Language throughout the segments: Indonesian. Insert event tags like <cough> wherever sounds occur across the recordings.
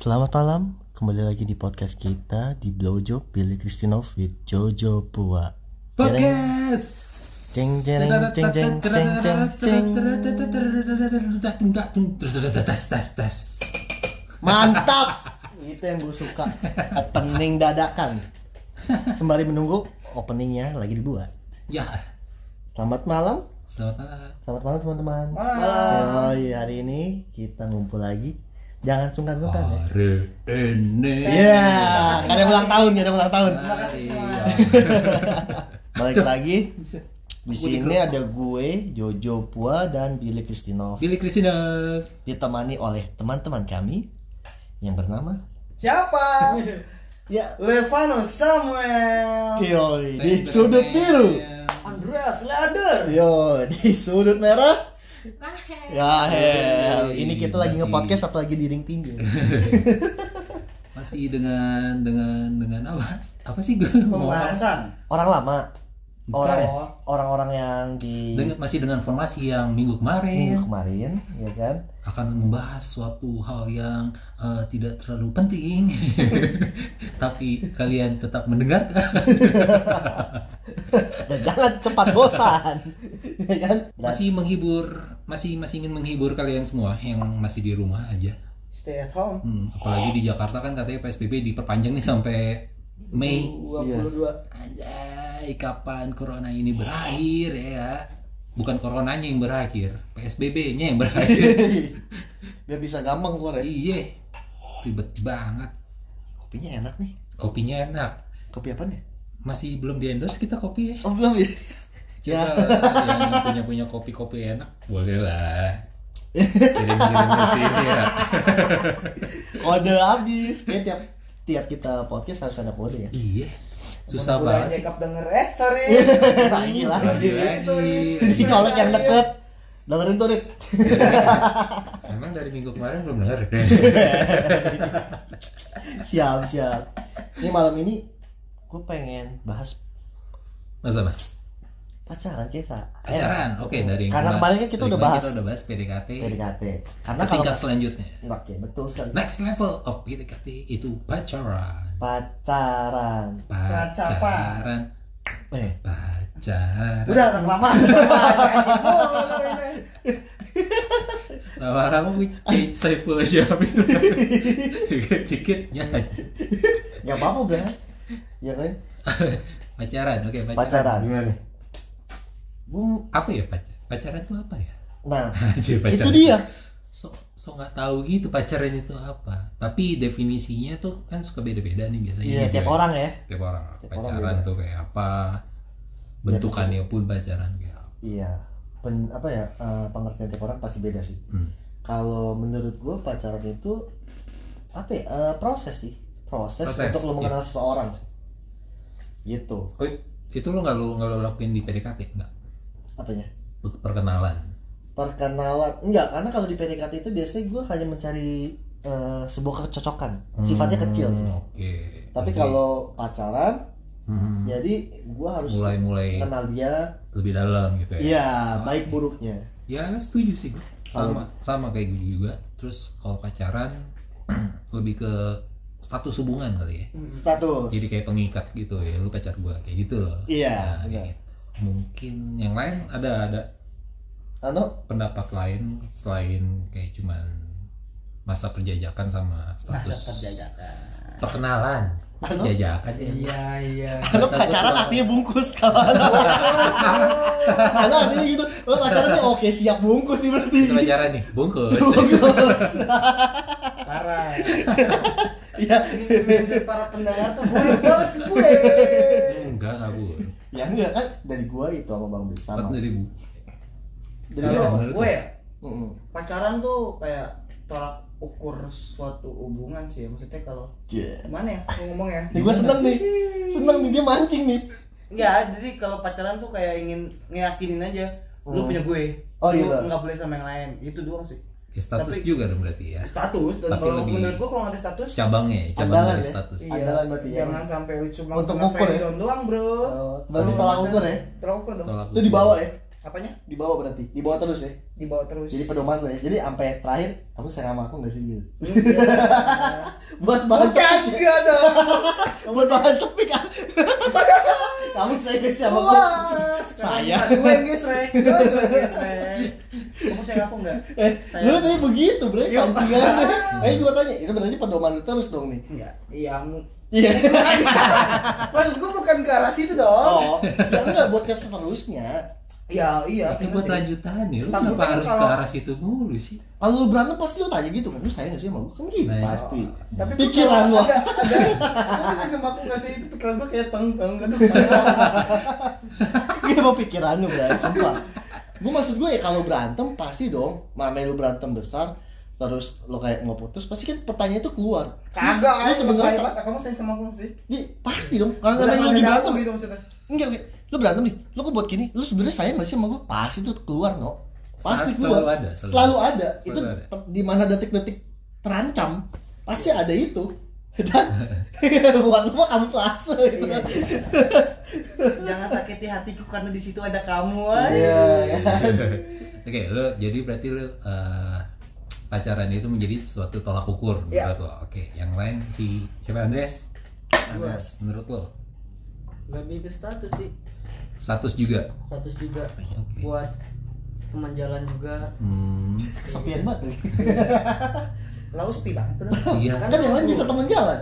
Selamat malam, kembali lagi di podcast kita di Blowjob Billy Kristinov with Jojo Pua. Podcast. Jeng jeng jeng jeng jeng jeng jeng. Mantap, itu yang gue suka. Opening dadakan. Sembari menunggu openingnya lagi dibuat. Ya, Selamat malam, selamat malam. selamat malam teman-teman. Malam. Oh iya hari ini kita ngumpul lagi. Jangan sungkan-sungkan ya. Hari ini. Iya, nggak ada ulang tahun, ada ulang tahun. Terima kasih semua. <laughs> Balik lagi. Di sini ada gue, Jojo Pua dan Billy Kristinov Billy Kristina. ditemani oleh teman-teman kami yang bernama Siapa? <laughs> ya Levano Samuel. Yoi, di sudut biru. Andreas Lader. Yo, di sudut merah. Mahel. Ya, hell. Yoi, Ini kita lagi masih- nge-podcast atau lagi di ring tinju? <laughs> Masih dengan dengan dengan apa? Apa sih gue mau Pembahasan. Orang lama. Orang Bukan. orang-orang yang di dengan masih dengan formasi yang minggu kemarin minggu kemarin, ya kan? akan membahas suatu hal yang eh, tidak terlalu penting <laughs> tapi kalian tetap mendengarkan <laughs> Dan jangan cepat bosan. <laughs> ya kan? masih menghibur masih masih ingin menghibur kalian semua yang masih di rumah aja Stay at home. Hmm, apalagi di Jakarta kan katanya PSBB diperpanjang nih sampai Mei. 22. Anjay, kapan corona ini berakhir ya? Bukan coronanya yang berakhir, PSBB-nya yang berakhir. <laughs> Biar bisa gampang keluar ya. iya, ribet banget. Kopinya enak nih. Kopinya enak. Kopi apa nih? Masih belum di endorse kita kopi ya. Oh belum ya? Coba yang punya punya kopi-kopi enak, boleh lah. Kirim-kirim ya. <laughs> Kode habis. Kayak tiap tiap kita podcast harus ada kode ya. Iya, susah banget. sih. Denger. Eh, sorry. <laughs> Lagi lagi. Lagi-lagi. Dicolek yang deket. Dengerin tuh Rit. <laughs> Emang dari minggu kemarin belum denger <laughs> Siap siap. Ini malam ini gue pengen bahas Masa apa? pacaran kita. Pacaran, oke dari yang Karena kema- kemarin kan kita dari udah bahas. Kita udah bahas PDKT. PDKT. Karena tingkat selanjutnya. Oke, betul sekali. Next level of PDKT itu pacaran. Pacaran. Pacaran. Eh, Pacaran. udah <laughs> lama. Lama-lama gue kayak Saiful Jamil. Dikit-dikit nyanyi. Gak apa-apa, Bro. Ya kan? <laughs> Pacaran, oke pacaran. Pacaran. Gimana? Gua- Apa ya pacaran? Pacaran itu apa ya? Nah, <laughs> itu dia. so so nggak tahu gitu pacaran itu apa tapi definisinya tuh kan suka beda-beda nih biasanya Iya, gitu tiap ya. orang ya. tiap orang Tiap orang pacaran beda. tuh kayak apa bentukannya pun pacaran kayak apa Iya. Pen, apa ya? eh, pengertian tiap orang pasti beda sih. hmm. Kalau menurut gue pacaran itu apa ya? eh, proses sih. Proses, Proses, untuk lo mengenal seseorang sih. Gitu. oh itu lo nggak lo nggak lo lakuin di PDKT nggak Apanya? Perkenalan Perkenalan. Enggak, karena kalau di PDKT itu biasanya gue hanya mencari eh, sebuah kecocokan. Sifatnya kecil sih. Hmm, oke Tapi Jadi, kalau pacaran, hmm, jadi gue harus mulai-mulai kenal dia. lebih dalam gitu ya Iya, baik buruknya. ya setuju sih gue sama sama kayak gue juga terus kalau pacaran <clears throat> lebih ke status hubungan kali ya Status. jadi kayak pengikat gitu ya lu pacar gua kayak gitu loh Iya, Nah, gitu. mungkin yang lain ada ada Anu, pendapat lain selain kayak cuman masa perjajakan sama status perkenalan Anu? perjajakan ya Iya, iya. Kalau pacaran artinya bungkus kawan. Kalau artinya gitu, lo pacaran nih oke siap bungkus nih berarti. Pacaran nih bungkus Parah. Iya, Mindset para pendengar tuh buruk banget gue. enggak enggak bu ya enggak kan dari gua itu sama Bang. Buat dari bu Dari Kalau lo. gue ya, pacaran tuh kayak tolak ukur suatu hubungan sih. Maksudnya kalau Cie. gimana ya mau ngomong ya? <laughs> Nih gua seneng nih. <laughs> Seneng nih dia mancing nih. Enggak, jadi kalau pacaran tuh kayak ingin ngeyakinin aja lu Hmm. punya gue. Oh, lu gitu. nggak boleh sama yang lain. Itu doang sih. Ya, status Tapi- juga dong berarti ya Status dan Tapi kalau lebih- menurut gua kalau nggak ada status cabangnya ya, cabang Andalan dari ya? status Iya, Andalan berarti ya. jangan sampai lu cuma Untuk ngukur ya? doang, Bro. Oh, berarti tolak ukur ya. Tolak ukur dong. Tolak Itu ukur. dibawa ya. Apanya? Dibawa berarti. Dibawa terus ya. Dibawa terus. Jadi pedoman lo ya. Jadi sampai terakhir kamu sayang sama aku enggak sih gitu. Iya. <laughs> <laughs> buat bahan cepik Kagak dong. <laughs> buat bahan cepik ah. kamu sayang sama aku Saya. gue yang gesrek. Gue gesrek. Kamu sayang aku enggak? eh lu tadi begitu bre Iya. pancingannya eh gua tanya itu berarti pedoman terus dong nih Enggak. Iya, iya maksud gue bukan ke arah situ dong. oh ya enggak buat ke seterusnya Iya, iya. Itu buat sih. lanjutan ya. Lu Takutnya kenapa harus ke kalau- arah situ mulu sih? kalau lu berantem pasti lu tanya gitu kan lu sayang gak sih sama gua kan gitu Nah, pasti Tapi pikiran lu lu ada ada bisa sama aku nggak sih itu pikiran gue kayak teng teng gitu. <laughs> Iya mau pikiran lu bray, sumpah Gue maksud gue ya kalau berantem pasti dong Namanya lu berantem besar Terus lu kayak mau putus Pasti kan pertanyaan itu keluar Kagak. Lu sebenarnya Pak, kamu sayang sama aku nggak sih? Iya, pasti dong Kalau Udah namanya lu lagi nanya aku berantem gitu maksudnya. Enggak, enggak Lu berantem nih Lu kok buat gini Lu sebenarnya sayang gak sih sama gue Pasti tuh keluar no Pasti Selalu keluar ada, selalu Selalu ada Itu ada. te- di mana detik-detik terancam Pasti ada itu <laughs> Dan <laughs> buat lu mah kamuflase gitu. Iya. <laughs> Jangan sakiti hatiku karena di situ ada kamu. Iya, ya. Oke, lu jadi berarti lu eh, pacaran itu menjadi suatu tolak ukur Iya. menurut lo. Oke, yang lain si siapa Andres? Anas. Menurut lo lebih ke status sih status juga. status juga Oke. buat teman jalan juga Hmm, Kesepian banget Lau <laughs> sepi banget terus. iya. Kan yang lain bisa temen jalan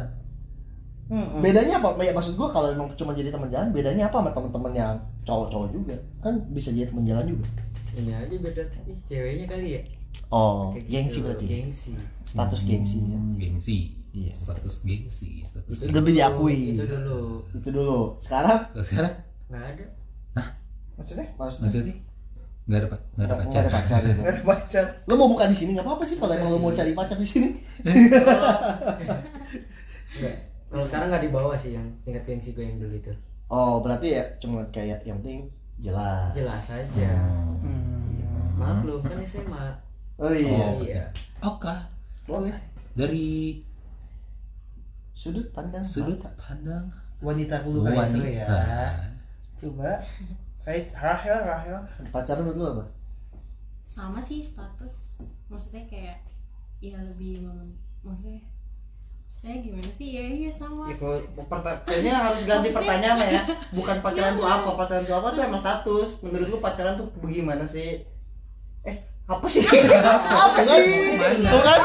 Hmm, bedanya apa ya maksud gua kalau emang cuma jadi teman jalan bedanya apa sama teman-teman yang cowok-cowok juga kan bisa jadi teman jalan juga ini aja beda ih ceweknya kali ya oh Kayak gengsi gitu, berarti ya? gengsi status gengsi ya. Hmm, gengsi. Iya. Status gengsi, status. Itu gengsi. Lebih diakui. itu dulu itu dulu sekarang sekarang nggak ada Maksudnya? maksudnya maksudnya nggak ada pa- nggak ada nggak pacar. ada pacar ada <laughs> pacar. lo mau buka di sini nggak apa-apa sih kalau emang lo mau cari pacar di sini Enggak. Kalau sekarang nggak dibawa sih yang tingkat gengsi gue yang dulu itu. oh berarti ya cuma kayak yang penting jelas Jelas aja. Hmm. Maklum kan SMA. oh iya Oh, Iya. Oke. boleh Dari sudut pandang sudut mata. pandang Wanita dulu kali seru ya. wanita. Coba. Hai, Rahel, Rahel. pacaran menurut lo apa sama sih status maksudnya kayak ya lebih maksudnya maksudnya gimana sih ya iya sama Ya, kalau perta- <laughs> kayaknya harus ganti Maksudnya- pertanyaannya ya. <laughs> Bukan pacaran Iya. tuh apa? Pacaran tuh apa tuh emang status. Menurut lu pacaran tuh bagaimana sih? Eh, apa sih? <laughs> apa sih? Tuh kan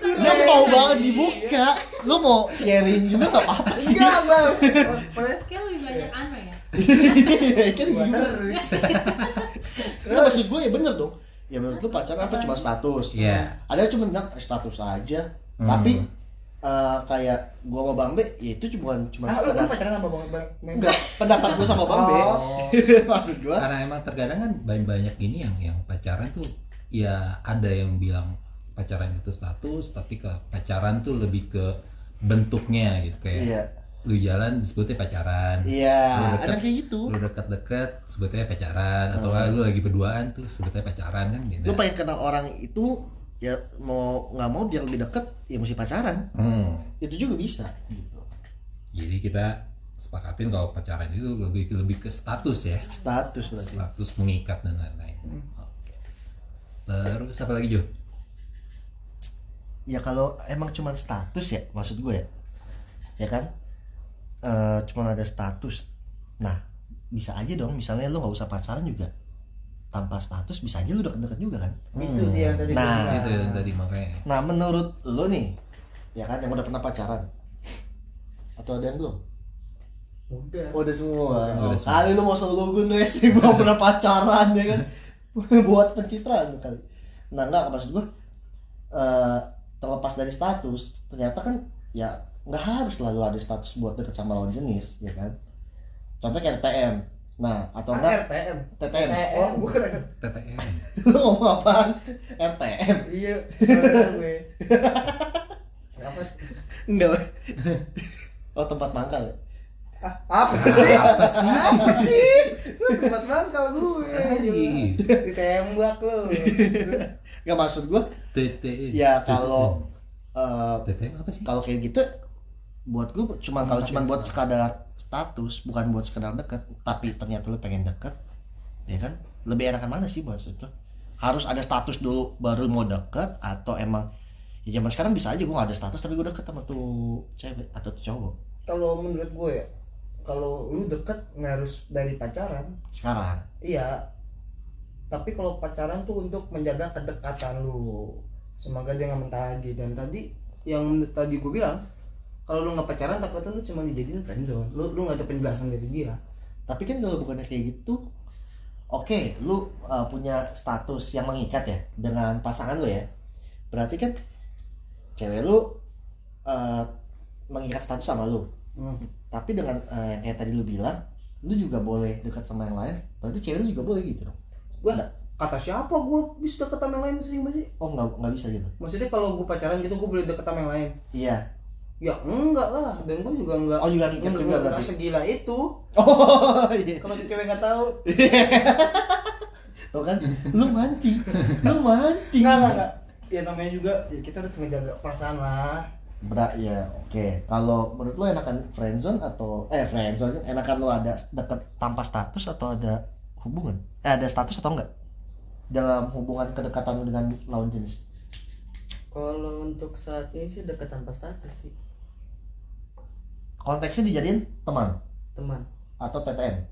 dia mau banget dibuka lo mau sharing juga apa-apa sih Enggak, enggak. Apa ya? kayak lebih banyak anu ya kan Gua gitu terus. <laughs> Nah, maksud gue ya bener dong ya menurut lu pacaran apa cuma status Iya. ada yang cuma bilang eh, status aja Hmm. tapi eh, kayak gua sama Bang B ya itu cuma cuma Ah, lu sekedar kan pacaran sama Bang Bang? enggak pendapat gua sama Bang B Oh. <laughs> maksud gua Karena emang terkadang kan banyak banyak ini yang yang pacaran tuh ya ada yang bilang pacaran itu status tapi ke pacaran tuh lebih ke bentuknya gitu kayak iya lu jalan disebutnya pacaran. Iya ada kayak gitu. lu deket-deket sebutnya pacaran. Atau lu lagi berduaan tuh sebutnya pacaran kan beda. Lu pengen kenal orang itu ya mau nggak mau biar lebih deket ya mesti pacaran. Hmm. itu juga bisa gitu. Jadi kita sepakatin kalau pacaran itu lebih lebih ke status ya. Status berarti. Status mengikat dan lain-lain. Oke. Terus apa lagi Jo? Ya kalau emang cuma status ya maksud gue ya. Ya kan Eh cuma ada status. Nah bisa aja dong misalnya lu nggak usah pacaran juga. Tanpa status bisa aja lu deket-deket juga kan? Itu dia yang tadi Nah. itu yang tadi makanya. nah menurut lu nih ya kan yang udah pernah pacaran? Atau ada yang belum? Udah. udah semua. Udah Oh, semua. kali lu mau res nih belum pernah pacaran ya kan? <laughs> Buat pencitraan kali. Nah enggak maksud gua eh terlepas dari status ternyata kan ya nggak harus selalu ada status buat deket sama lawan jenis ya kan contoh kayak TM nah atau Ah, enggak RTM. TTM Oh, bukan. TTM <laughs> lu ngomong apaan RTM Iya, gue. Apa? enggak oh tempat mangkal ya Ah, apa sih? Apa sih? Apa sih? Lu tempat mangkal gue. Ditembak lu. nggak maksud gua TTM ya kalau eh, TTM apa sih kalau kayak gitu buat gue cuman kalau cuman buat sekadar status bukan buat sekedar deket tapi ternyata lu pengen deket ya kan? Lebih enakan mana sih buat itu harus ada status dulu baru mau deket atau emang ya zaman sekarang bisa aja gue gak ada status tapi gue deket sama tuh cewek atau tuh cowok. Kalau menurut gue ya kalau lu deket nggak harus dari pacaran. Sekarang? Iya. Tapi kalau pacaran tuh untuk menjaga kedekatan lu. Semoga dia nggak mentah lagi. Dan tadi yang tadi gue bilang kalau lu nggak pacaran takutnya lu cuma dijadiin friendzone lu lu nggak ada penjelasan dari dia. Tapi kan kalau bukannya kayak gitu oke lu uh, punya status yang mengikat ya dengan pasangan lu ya. Berarti kan cewek lu uh, mengikat status sama lu. Hmm. tapi dengan uh, yang kayak tadi lu bilang lu juga boleh dekat sama yang lain. Berarti cewek lu juga boleh gitu dong. Wah, Nggak. kata siapa gue bisa deket sama yang lain sering sih oh nggak nggak bisa gitu? Maksudnya kalau gue pacaran gitu gue boleh deket sama yang lain? Iya ya enggak lah dan gue juga enggak Oh, juga ngikat enggak, juga enggak, berarti. segila itu oh iya kalau tuh cewek nggak tahu <laughs> tuh kan lu mancing lu mancing enggak enggak enggak ya namanya juga ya kita harus ngejaga perasaan lah Bra, ya oke. Kalau menurut lo enakan friendzone atau eh friendzone enakan lo ada deket tanpa status atau ada hubungan? Eh ada status atau enggak? Dalam hubungan kedekatan dengan lawan jenis. Kalau untuk saat ini sih dekat tanpa status sih Konteksnya dijadiin teman teman atau TTM.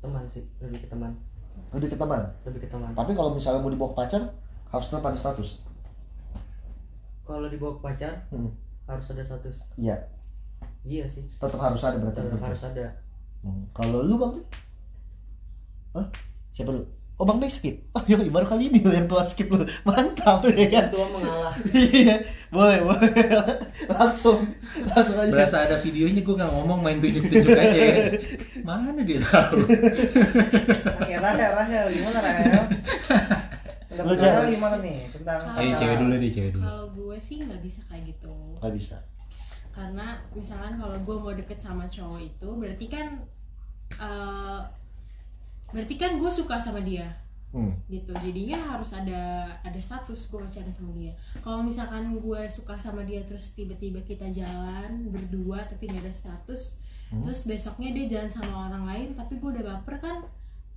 teman sih lebih ke teman Lebih ke teman. lebih ke teman Tapi kalau misalnya mau dibawa ke pacar harus tetap ada status. kalau dibawa ke pacar Hmm. harus ada status Iya, iya sih tetap harus ada berarti. tetap harus ada Hmm. Kalau lu bang, Hah? Siapa lu? Oh bang Bay skip. Oh iya baru kali ini yang tua skip lu. Mantap ya kan? tua mengalah Iya, boleh, boleh. langsung, langsung aja. Berasa ada videonya gue nggak ngomong main tunjuk-tunjuk aja ya. Mana dia tahu? Oke, Rahel, Rahel, gimana Rahel? Lu. Rahel gimana nih tentang Ayo cewek dulu deh, cewek dulu. kalau gue sih nggak bisa kayak gitu Gak bisa. karena misalkan kalau gue mau deket sama cowok itu berarti kan eh, berarti kan gue suka sama dia Hmm. gitu jadinya harus ada ada status gue pacaran sama dia kalau misalkan gue suka sama dia terus tiba-tiba kita jalan berdua tapi nggak ada status terus besoknya dia jalan sama orang lain tapi gue udah baper kan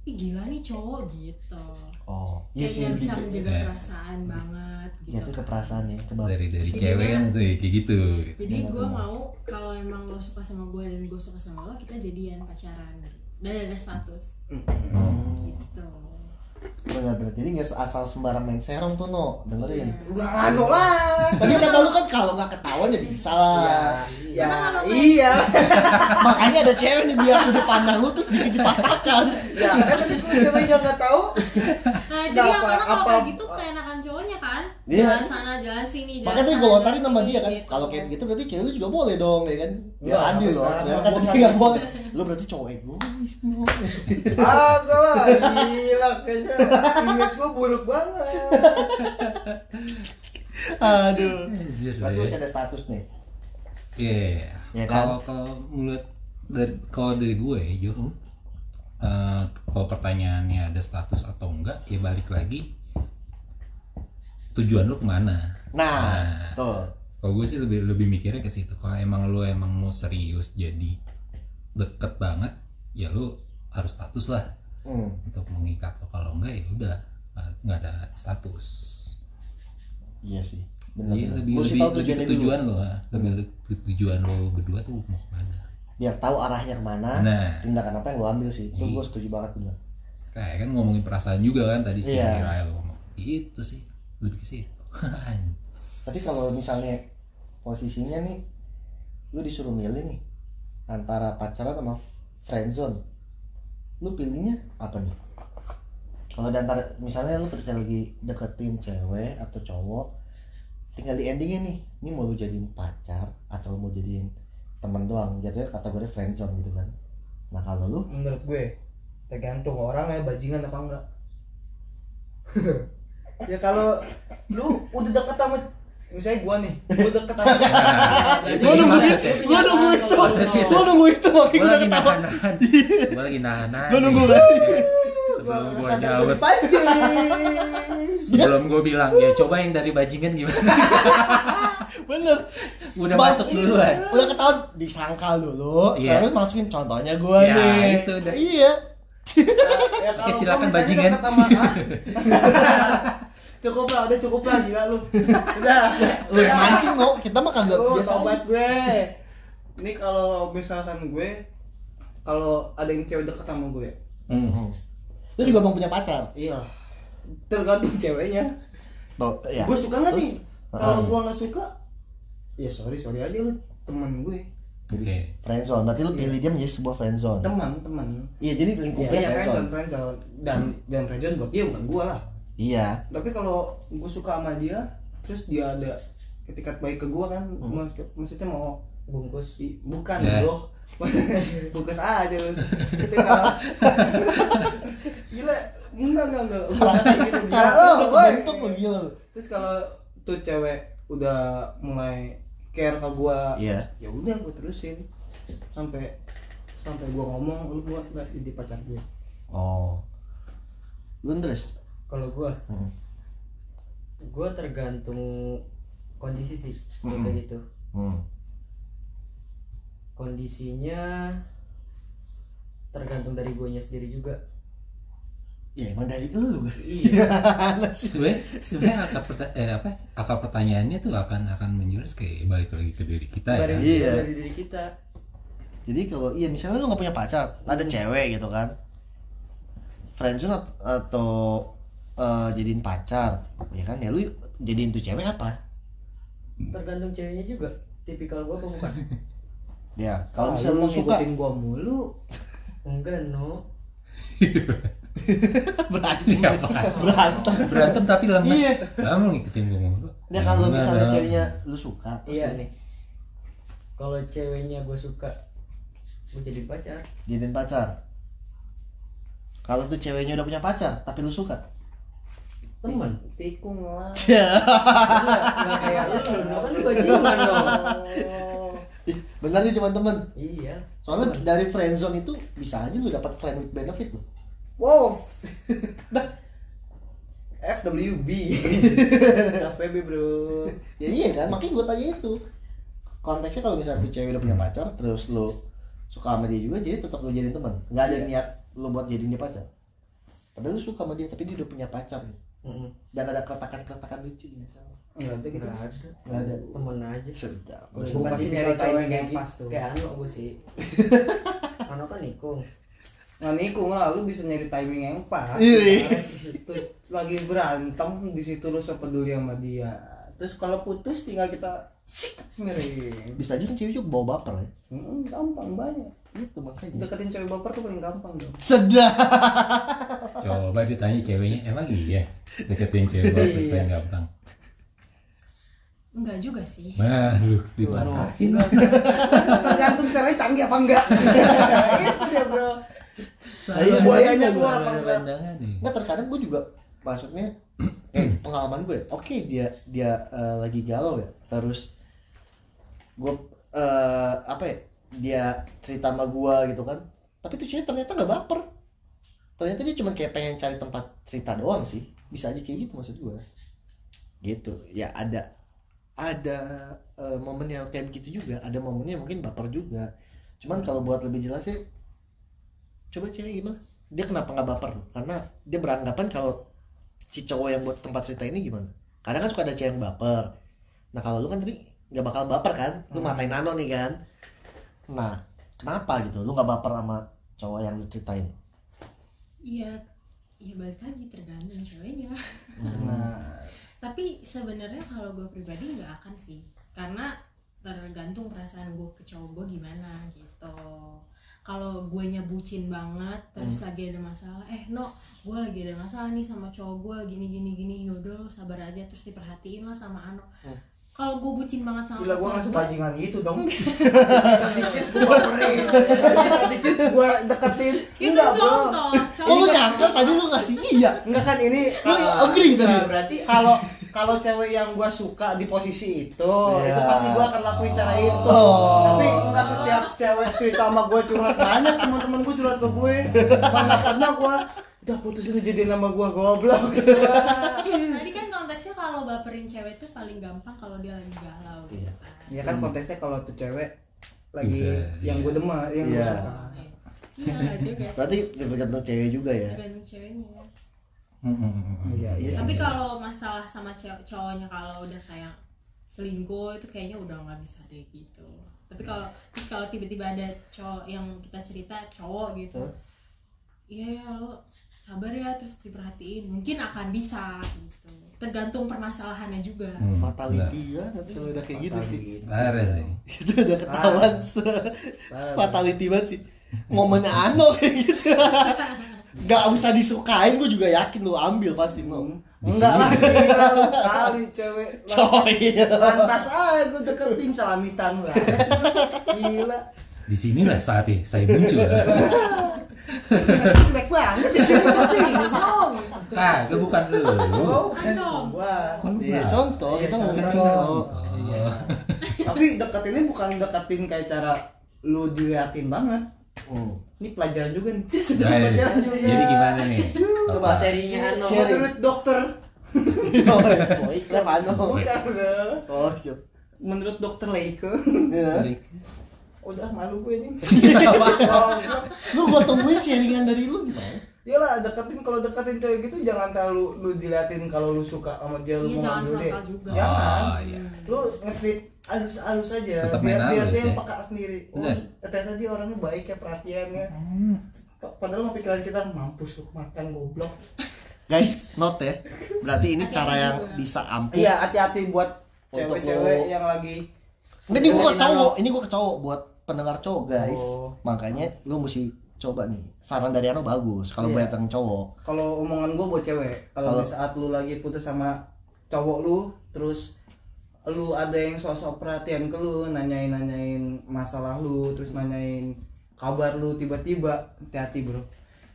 ih gila nih cowok gitu Oh, iya sih. bisa lebih ke- menjaga Iya. perasaan banget Ya gitu itu ke perasaan ya, ke. Dari dari Jadinya- cewek kan tuh kayak gitu. jadi Benar, gue mau kalau emang lo suka sama gue dan gue suka sama lo kita jadian pacaran dan ada status Hmm. gitu Benar-benar. Jadi nggak asal sembarang main serong tuh no, dengerin. Udah anu lah. Tadi kata lu kan kalau nggak ketahuan ya bisa lah. Ya, Emang kalau iya. <laughs> Makanya ada cewek nih biar sudut pandang lu terus dikit dipatahkan. Ya, kan tadi gue ceweknya nggak tahu. nah jadi Nggak yang apa- apa- gitu kan Iya. jalan sana jalan sini jalan Makanya tadi gue lontarin sama dia kan. gitu. Kalau kayak gitu berarti cewek lu juga boleh dong ya kan. Biar Nggak, adil loh. sekarang Ya kan tadi nggak boleh. Lu berarti cowok egois no. <laughs> Agak lah, gila kayaknya. Image gue buruk banget. Aduh. Berarti ya. masih ada status nih. Iya. Ya kan? Kalau kalau menurut dari kalau dari gue, Jo, Hmm? eh, kalau pertanyaannya ada status atau enggak, ya balik lagi tujuan lu ke mana? Nah, Nah. tuh. Kalau gue sih lebih lebih mikirnya ke situ. Kalau emang lu emang mau serius jadi deket banget, ya lu harus status lah Hmm. untuk mengikat. Kalau enggak ya udah nggak ada status. Iya sih. Benar. Iya benar. lebih lebih, tahu lebih dulu. tujuan lo, lebih ke tujuan lo berdua tuh mau ke mana? Biar tahu arahnya ke mana. Nah. Tindakan apa yang lu ambil sih. Itu Iya. gue setuju banget bener. Kayak kan ngomongin perasaan juga kan tadi si Iya. Rael ngomong. Itu sih lebih ke situ. <laughs> Tapi kalau misalnya posisinya nih lu disuruh milih nih antara pacaran sama friendzone. Lu pilihnya apa nih? Kalau di antara misalnya lu ketika lagi deketin cewek atau cowok tinggal di endingnya nih, ini mau lu jadiin pacar atau lu mau jadiin temen doang, jatuhnya kategori friendzone gitu kan. Nah kalau lu Menurut gue, tergantung orang ya bajingan apa enggak. <laughs> ya kalau lu udah deket sama misalnya gua nih, gua deket sama <laughs> gua nunggu itu, gua nunggu itu, gua nunggu itu makanya gua lagi ketawa. nahan-nahan. Gue lagi nahan-nahan. Gua nunggu kan. Sebelum Gua jawab, sebelum gue bilang ya coba yang dari bajingan gimana? <laughs> Bener. Udah Bang, masuk duluan. Udah ketahuan disangkal dulu, Iya. terus masukin contohnya gua Ya, nih. itu udah. Iya. ya, Oke, kalau silakan gua bajingan. deket sama <laughs> cukup lah udah cukup lah gila lu. <laughs> Udah. Lu yang mancing mau kita mah kagak lu biasa. sobat gue. Ini kalau misalkan gue kalau ada yang cewek deket sama gue. Hmm. lu juga mau punya pacar? Iya. Tergantung ceweknya. Tuh, ya. gue suka nggak nih? Kalau Ah. gue nggak suka ya sorry sorry aja lu teman gue. Oke. friendzone berarti lu pilih dia menjadi sebuah friendzone teman teman. Iya jadi Iya, lingkupnya iya friendzone friendzone, friendzone. Dan dan friendzone buat dia bukan gua lah. Iya Tapi kalau gua suka sama dia, terus dia ada etikat baik ke gua kan, maksud- maksudnya mau bungkus bukan Ya. bro. <laughs> Bukas aja lu. Ketika <laughs> Gila, enggak enggak enggak. Gitu. Gila karakter lo, kebentuk lo gila lu Terus kalau tuh cewek udah mulai care ke gua, iya ya udah gua terusin sampai sampai gua ngomong lu buat nggak jadi pacar gue oh lu Andres kalau gua Hmm. gua tergantung kondisi sih Hmm. kayak gitu hmm. kondisinya tergantung dari guanya sendiri juga ya emang dari lu iya <laughs> Sebenarnya sebenarnya akar perta- eh, apa akar pertanyaannya tuh akan akan menjurus ke balik lagi ke diri kita ya. dari, Iya. dari diri kita jadi kalau iya misalnya lu nggak punya pacar ada cewek gitu kan friendzone at- atau eh, jadiin pacar ya kan? Ya lu jadiin tuh cewek apa? Tergantung ceweknya juga tipikal gua apa bukan? <laughs> Ya kalau kalau misalnya lu suka gua mulu? <laughs> Enggak no. <laughs> Berantem. Sih? berantem. Berantem tapi lemes. Iya. Kamu ngikutin gue mulu. ya kalau misalnya ceweknya lu suka iya nih. Kalau ceweknya gue suka gue jadi pacar. Jadiin pacar. Kalau tuh ceweknya udah punya pacar tapi lu suka teman tikung lah. <laughs> Nggak kayak lu lu kan bajingan dong. <laughs> Benar nih cuma temen. Iya. Soalnya dari friendzone itu bisa aja lu dapat friend with benefit lu. Wow. <laughs> Dah. FWB FWB bro. Ya iya kan makanya gue tanya itu. Konteksnya kalau misalnya tuh cewek udah punya pacar terus lu suka sama dia juga jadi tetap lu jadiin teman nggak ada niat lu buat jadiin dia pacar. Padahal lu suka sama dia tapi dia udah punya pacar. gitu. Dan ada keretakan-keretakan lucu gitu nggak ada gitu. Nggak ada. Nggak ada. Temen aja. Sedap. Gue pasti nyari cewek yang pas tuh. kayak anu gue sih. <laughs> Anu kan nikung. Nah nikung lah lu bisa nyari timing yang pas. Iya. tuh lagi berantem di situ lu sepeduli sama dia. Terus kalau putus tinggal kita sikat miring bisa aja kan cewek juga bawa baper ya Hmm, gampang banyak itu makanya deketin cewek baper tuh paling gampang dong sedap Coba ditanya ceweknya, emang iya deketin cewek baper Iya. yang gampang. enggak juga sih Nah, lu dipatahin. <laughs> tergantung caranya canggih apa enggak <laughs> itu dia bro Iya, buayanya keluar apa enggak? pandangan nih. nggak terkadang gue juga maksudnya eh pengalaman gue oke dia dia eh, lagi galau ya terus gue eh, apa ya dia cerita sama gue gitu kan. Tapi tuh cewek ternyata nggak baper. Ternyata dia cuma kayak pengen cari tempat cerita doang sih. Bisa aja kayak gitu maksud gue gitu. Ya ada ada eh, momen yang kayak begitu juga. Ada momennya mungkin baper juga. Cuman kalau buat lebih jelasnya coba cewek gimana? Dia kenapa nggak baper? Karena dia beranggapan kalau si cowok yang buat tempat cerita ini gimana? Kadang kan suka ada cewek yang baper. Nah kalau lu kan tadi nggak bakal baper kan? Lu matain Nano nih kan? Nah kenapa gitu? Lu nggak baper sama cowok yang lu ceritain? Iya iya balik lagi tergantung ceweknya. Nah. Tapi sebenarnya kalau gue pribadi nggak akan sih karena tergantung perasaan gue ke cowok gue gimana gitu. Kalau gue bucin banget terus lagi ada masalah eh no gue lagi ada masalah nih sama cowok gue gini gini gini yaudah lo sabar aja terus diperhatiin lah sama Ano kalau gue bucin banget sama Gila gue, sebajingan gitu dong. Dikit gua baperin. Dikit gua deketin. itu Enggak, Bro. contoh oh cowok nyangka tadi lu ngasih iya Enggak kan ini lu agree tadi Nah, berarti kalau kalau cewek yang gua suka di posisi itu, Iya. itu pasti gua akan lakuin cara itu. Oh. Tapi enggak setiap cewek cerita sama gua curhat banyak teman-teman gua curhat ke gue. Mana pernah gua udah putusin jadi nama gua goblok. tadi kan konteksnya kalau baperin cewek tuh paling gampang kalau dia lagi galau gitu kan. Ya kan konteksnya kalau tuh cewek lagi Udah, yang iya. gua demam, yang gua Iya. suka. iya nggak juga berarti tergantung cewek juga ya? Tergantung ceweknya. Hmm, hmm, hmm, hmm. iya iya. Tapi kalau masalah sama cewek cowoknya kalau udah kayak selingkuh itu kayaknya udah nggak bisa deh gitu. Tapi kalau terus kalau tiba-tiba ada cowok yang kita cerita cowok gitu. Iya ya lo sabar ya terus diperhatiin. Mungkin akan bisa gitu. Tergantung permasalahannya juga. Hmm, fatality banget kalau udah kayak gitu sih. Parah sih. <laughs> itu udah ketahuan fatality banget sih. Momennya ano kayak gitu. <laughs> Nggak usah disukain gue juga yakin lu ambil pasti no enggak lah gila <laughs> lu kali cewek. Coy. Lantas aja gue deketin salamitan lah gila. Di sinilah saatnya saya muncul. Jelek banget di sini tapi dong ah, itu bukan lu. oh Kan Iya, contoh Iya, kita ngomongin contoh. Oh. tapi deketinnya bukan deketin kayak cara lu diliatin banget. Hmm. ini pelajaran juga nih. Cih, Nah, <laughs> pelajaran juga. Jadi gimana nih? coba materinya Ano Sharing. menurut dokter. <laughs> Oh, oh iklan ano bukan oh siap menurut dokter Leike. Iya. Udah malu gue ini lu gua tungguin sharingan dari lu gimana Iyalah deketin kalau deketin cewek gitu jangan terlalu lu diliatin kalau lu suka sama dia lu Iya, mau jangan ngambil dia. Jangan. Oh, iya. Lu nge-treat halus-halus aja Tetap biar biar dia yang ya. peka sendiri. Oh, ternyata dia orangnya baik ya perhatiannya. Pa- Padahal mau pikiran kita mampus lu makan goblok. guys note ya berarti ini cara yang bisa ampuh Iya, hati-hati buat cewek-cewek yang lagi ini gua ke cowok, ini gua ke cowok buat pendengar cowok guys. Oh. Makanya lu mesti coba nih. Saran dari Ano bagus kalau Iya. buat yang cowok. kalau omongan gue buat cewek kalau di saat lu lagi putus sama cowok lu terus lu ada yang sosok perhatian ke lu nanyain nanyain masalah lu terus nanyain kabar lu tiba-tiba hati-hati bro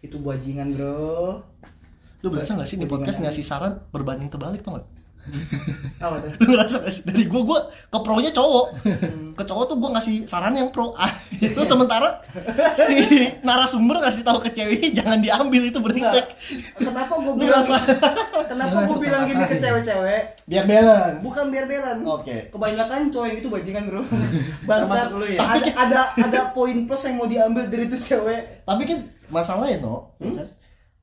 itu bajingan bro Lu berasa gak sih di podcast ngasih saran berbanding terbalik tau gak? <laughs> apa tuh? Lu ngerasa gak sih? Dari gua, gua ke pro nya cowok Ke cowok tuh gua ngasih saran yang pro. Ah, <laughs> Itu sementara si narasumber ngasih tahu ke ceweknya jangan diambil itu brengsek. Kenapa gue <laughs> bilang kenapa gue bilang gini ke cewek-cewek? Biar balance. Bukan biar belan Oke. kebanyakan cowok yang itu bajingan bro. Bangsat. Lu ya? ada ada ada poin plus yang mau diambil dari itu cewek. Tapi kan masalahnya no ya kan?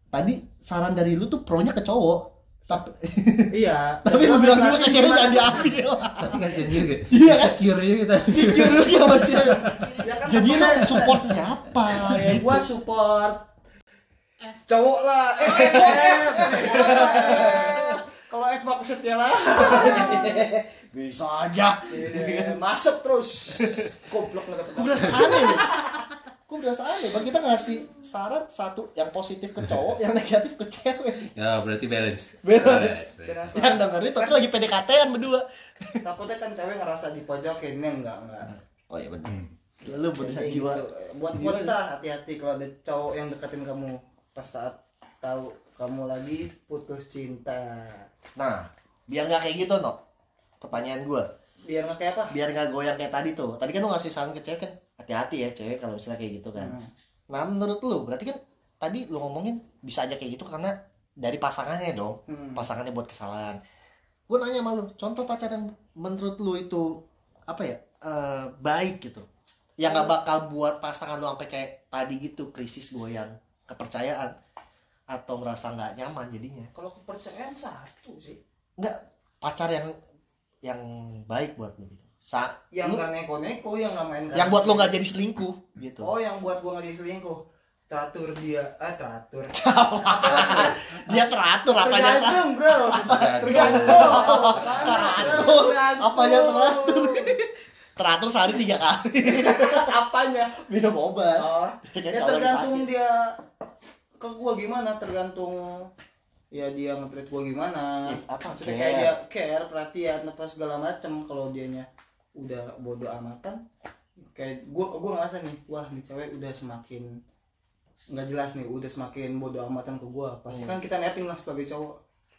Tadi saran dari lu tuh pro nya ke cowok Tapi <laughs> iya. Tapi lu bilang dulu cewek jangan diambil. Tapi kasihan juga. <laughs> Iya kan? Secure juga kita. Secure lu sama <laughs> cewek ya kan Jadi lu support siapa? ya gua support F. cowok lah. Eh eh, kalau F mah setia lah. Bisa aja. Masuk terus. Goblok nggak dapet Kok berasa aneh Kok berasa aneh? Bang kita ngasih saran satu yang positif ke cowok, yang negatif ke cewek. Ya, berarti balance. Balance. balance. Yang dengerin tapi lagi PDKT-an berdua. Takutnya kan cewek ngerasa dipojokin nih enggak enggak. Oh iya benar. Lu bener Kayak jiwa. gitu. buat buat kita hati-hati. Kalau ada cowok yang deketin kamu pas saat tahu kamu lagi putus cinta. Nah, biar nggak kayak gitu no Pertanyaan gue biar nggak kayak apa? Biar nggak goyang kayak tadi tuh. Tadi kan lu ngasih saran ke cewek kan Hati-hati ya cewek kalau misalnya kayak gitu kan. Hmm. Nah menurut lu berarti kan Tadi lu ngomongin bisa aja kayak gitu karena Dari pasangannya dong Hmm. Pasangannya buat kesalahan. Gue nanya sama lu Contoh pacaran menurut lu itu Apa ya eh, Baik gitu? Yang nggak bakal buat pasangan lu sampai kayak tadi gitu Krisis goyang Kepercayaan Atau merasa nggak nyaman jadinya. Kalau kepercayaan satu sih. Nggak pacar yang yang baik buat lu gitu Sa yang nggak neko-neko yang nggak main yang buat lu nggak jadi selingkuh gitu. Oh yang buat gua nggak jadi selingkuh. Teratur dia. Ah teratur. <laughs> Dia teratur apanya tergantung bro. Tergantung. Teratur. Apanya teratur? teratur sehari tiga kali. <laughs> Apanya? Minum obat. Oh. Ya tergantung dia ke gua gimana tergantung ya dia nge-treat gua gimana. Ya, apa, Maksudnya care. kayak dia care perhatian apa segala macem kalau dianya udah bodoh amatan kayak gua gua ngerasa nih wah nih cewek udah semakin nggak jelas nih udah semakin bodoh amatan ke gua. Pasti kan kita netting lah sebagai cowok.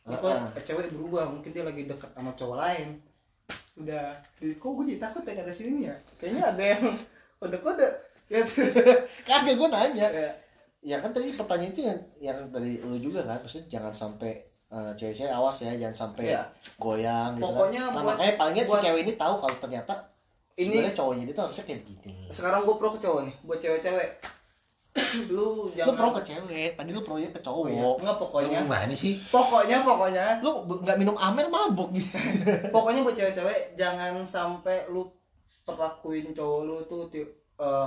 Ya, kok Ah, cewek berubah mungkin dia lagi dekat sama cowok lain. Udah di, kok gue jadi takut ya kata sini ya? Kayaknya ada yang <laughs> kode-kode. Ya terus. <laughs> Kagak gue nanya. Ya, ya kan tadi pertanyaan itu yang yang dari lu juga kan maksudnya jangan sampai eh, cewek-cewek awas ya jangan sampai Iya. goyang gitu Pokoknya kan. nah, buat- makanya paling nggak si cewek ini tahu kalau ternyata Ini- sebenarnya cowoknya itu harusnya kayak gini sekarang gue pro ke cowok nih buat cewek-cewek <clears throat> lu lu jangan pro ke cewek tadi lu pronya ke cowok Oh iya. Enggak Lu pokoknya. gimana sih Pokoknya pokoknya lu nggak minum amer mabuk gitu <laughs> pokoknya buat cewek-cewek jangan sampai lu perlakuin cowok lu tuh eh,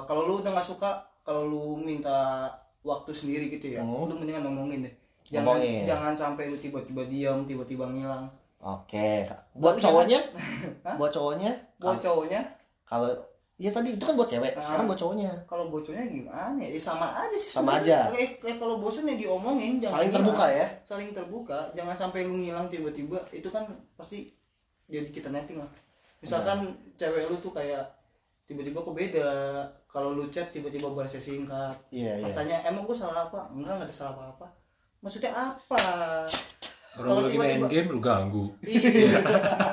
kalau lu udah nggak suka kalau lu minta waktu sendiri gitu ya Hmm. lu mendingan ngomongin deh jangan Ngomongin. jangan sampai lu tiba-tiba diam tiba-tiba ngilang. Oke. Buat Tapi cowoknya? <laughs> buat cowoknya? Buat cowoknya? kalau iya tadi itu kan buat cewek. Ah. sekarang buat cowoknya. Kalau bocornya gimana? Ya Ya sama aja sih Sama aja. kayak, kayak kalau bosan ya diomongin jangan saling ngilang. terbuka ya. Saling terbuka. Jangan sampai lu ngilang tiba-tiba. Itu kan pasti jadi kita netting lah. Misalkan cewek lu tuh kayak tiba-tiba kok beda. Kalau lu chat tiba-tiba balasnya singkat. Iya iya. Pas tanya emang gue salah apa? Enggak nggak ada salah apa apa maksudnya apa? Orang Kalau lagi main game lu ganggu. Iya.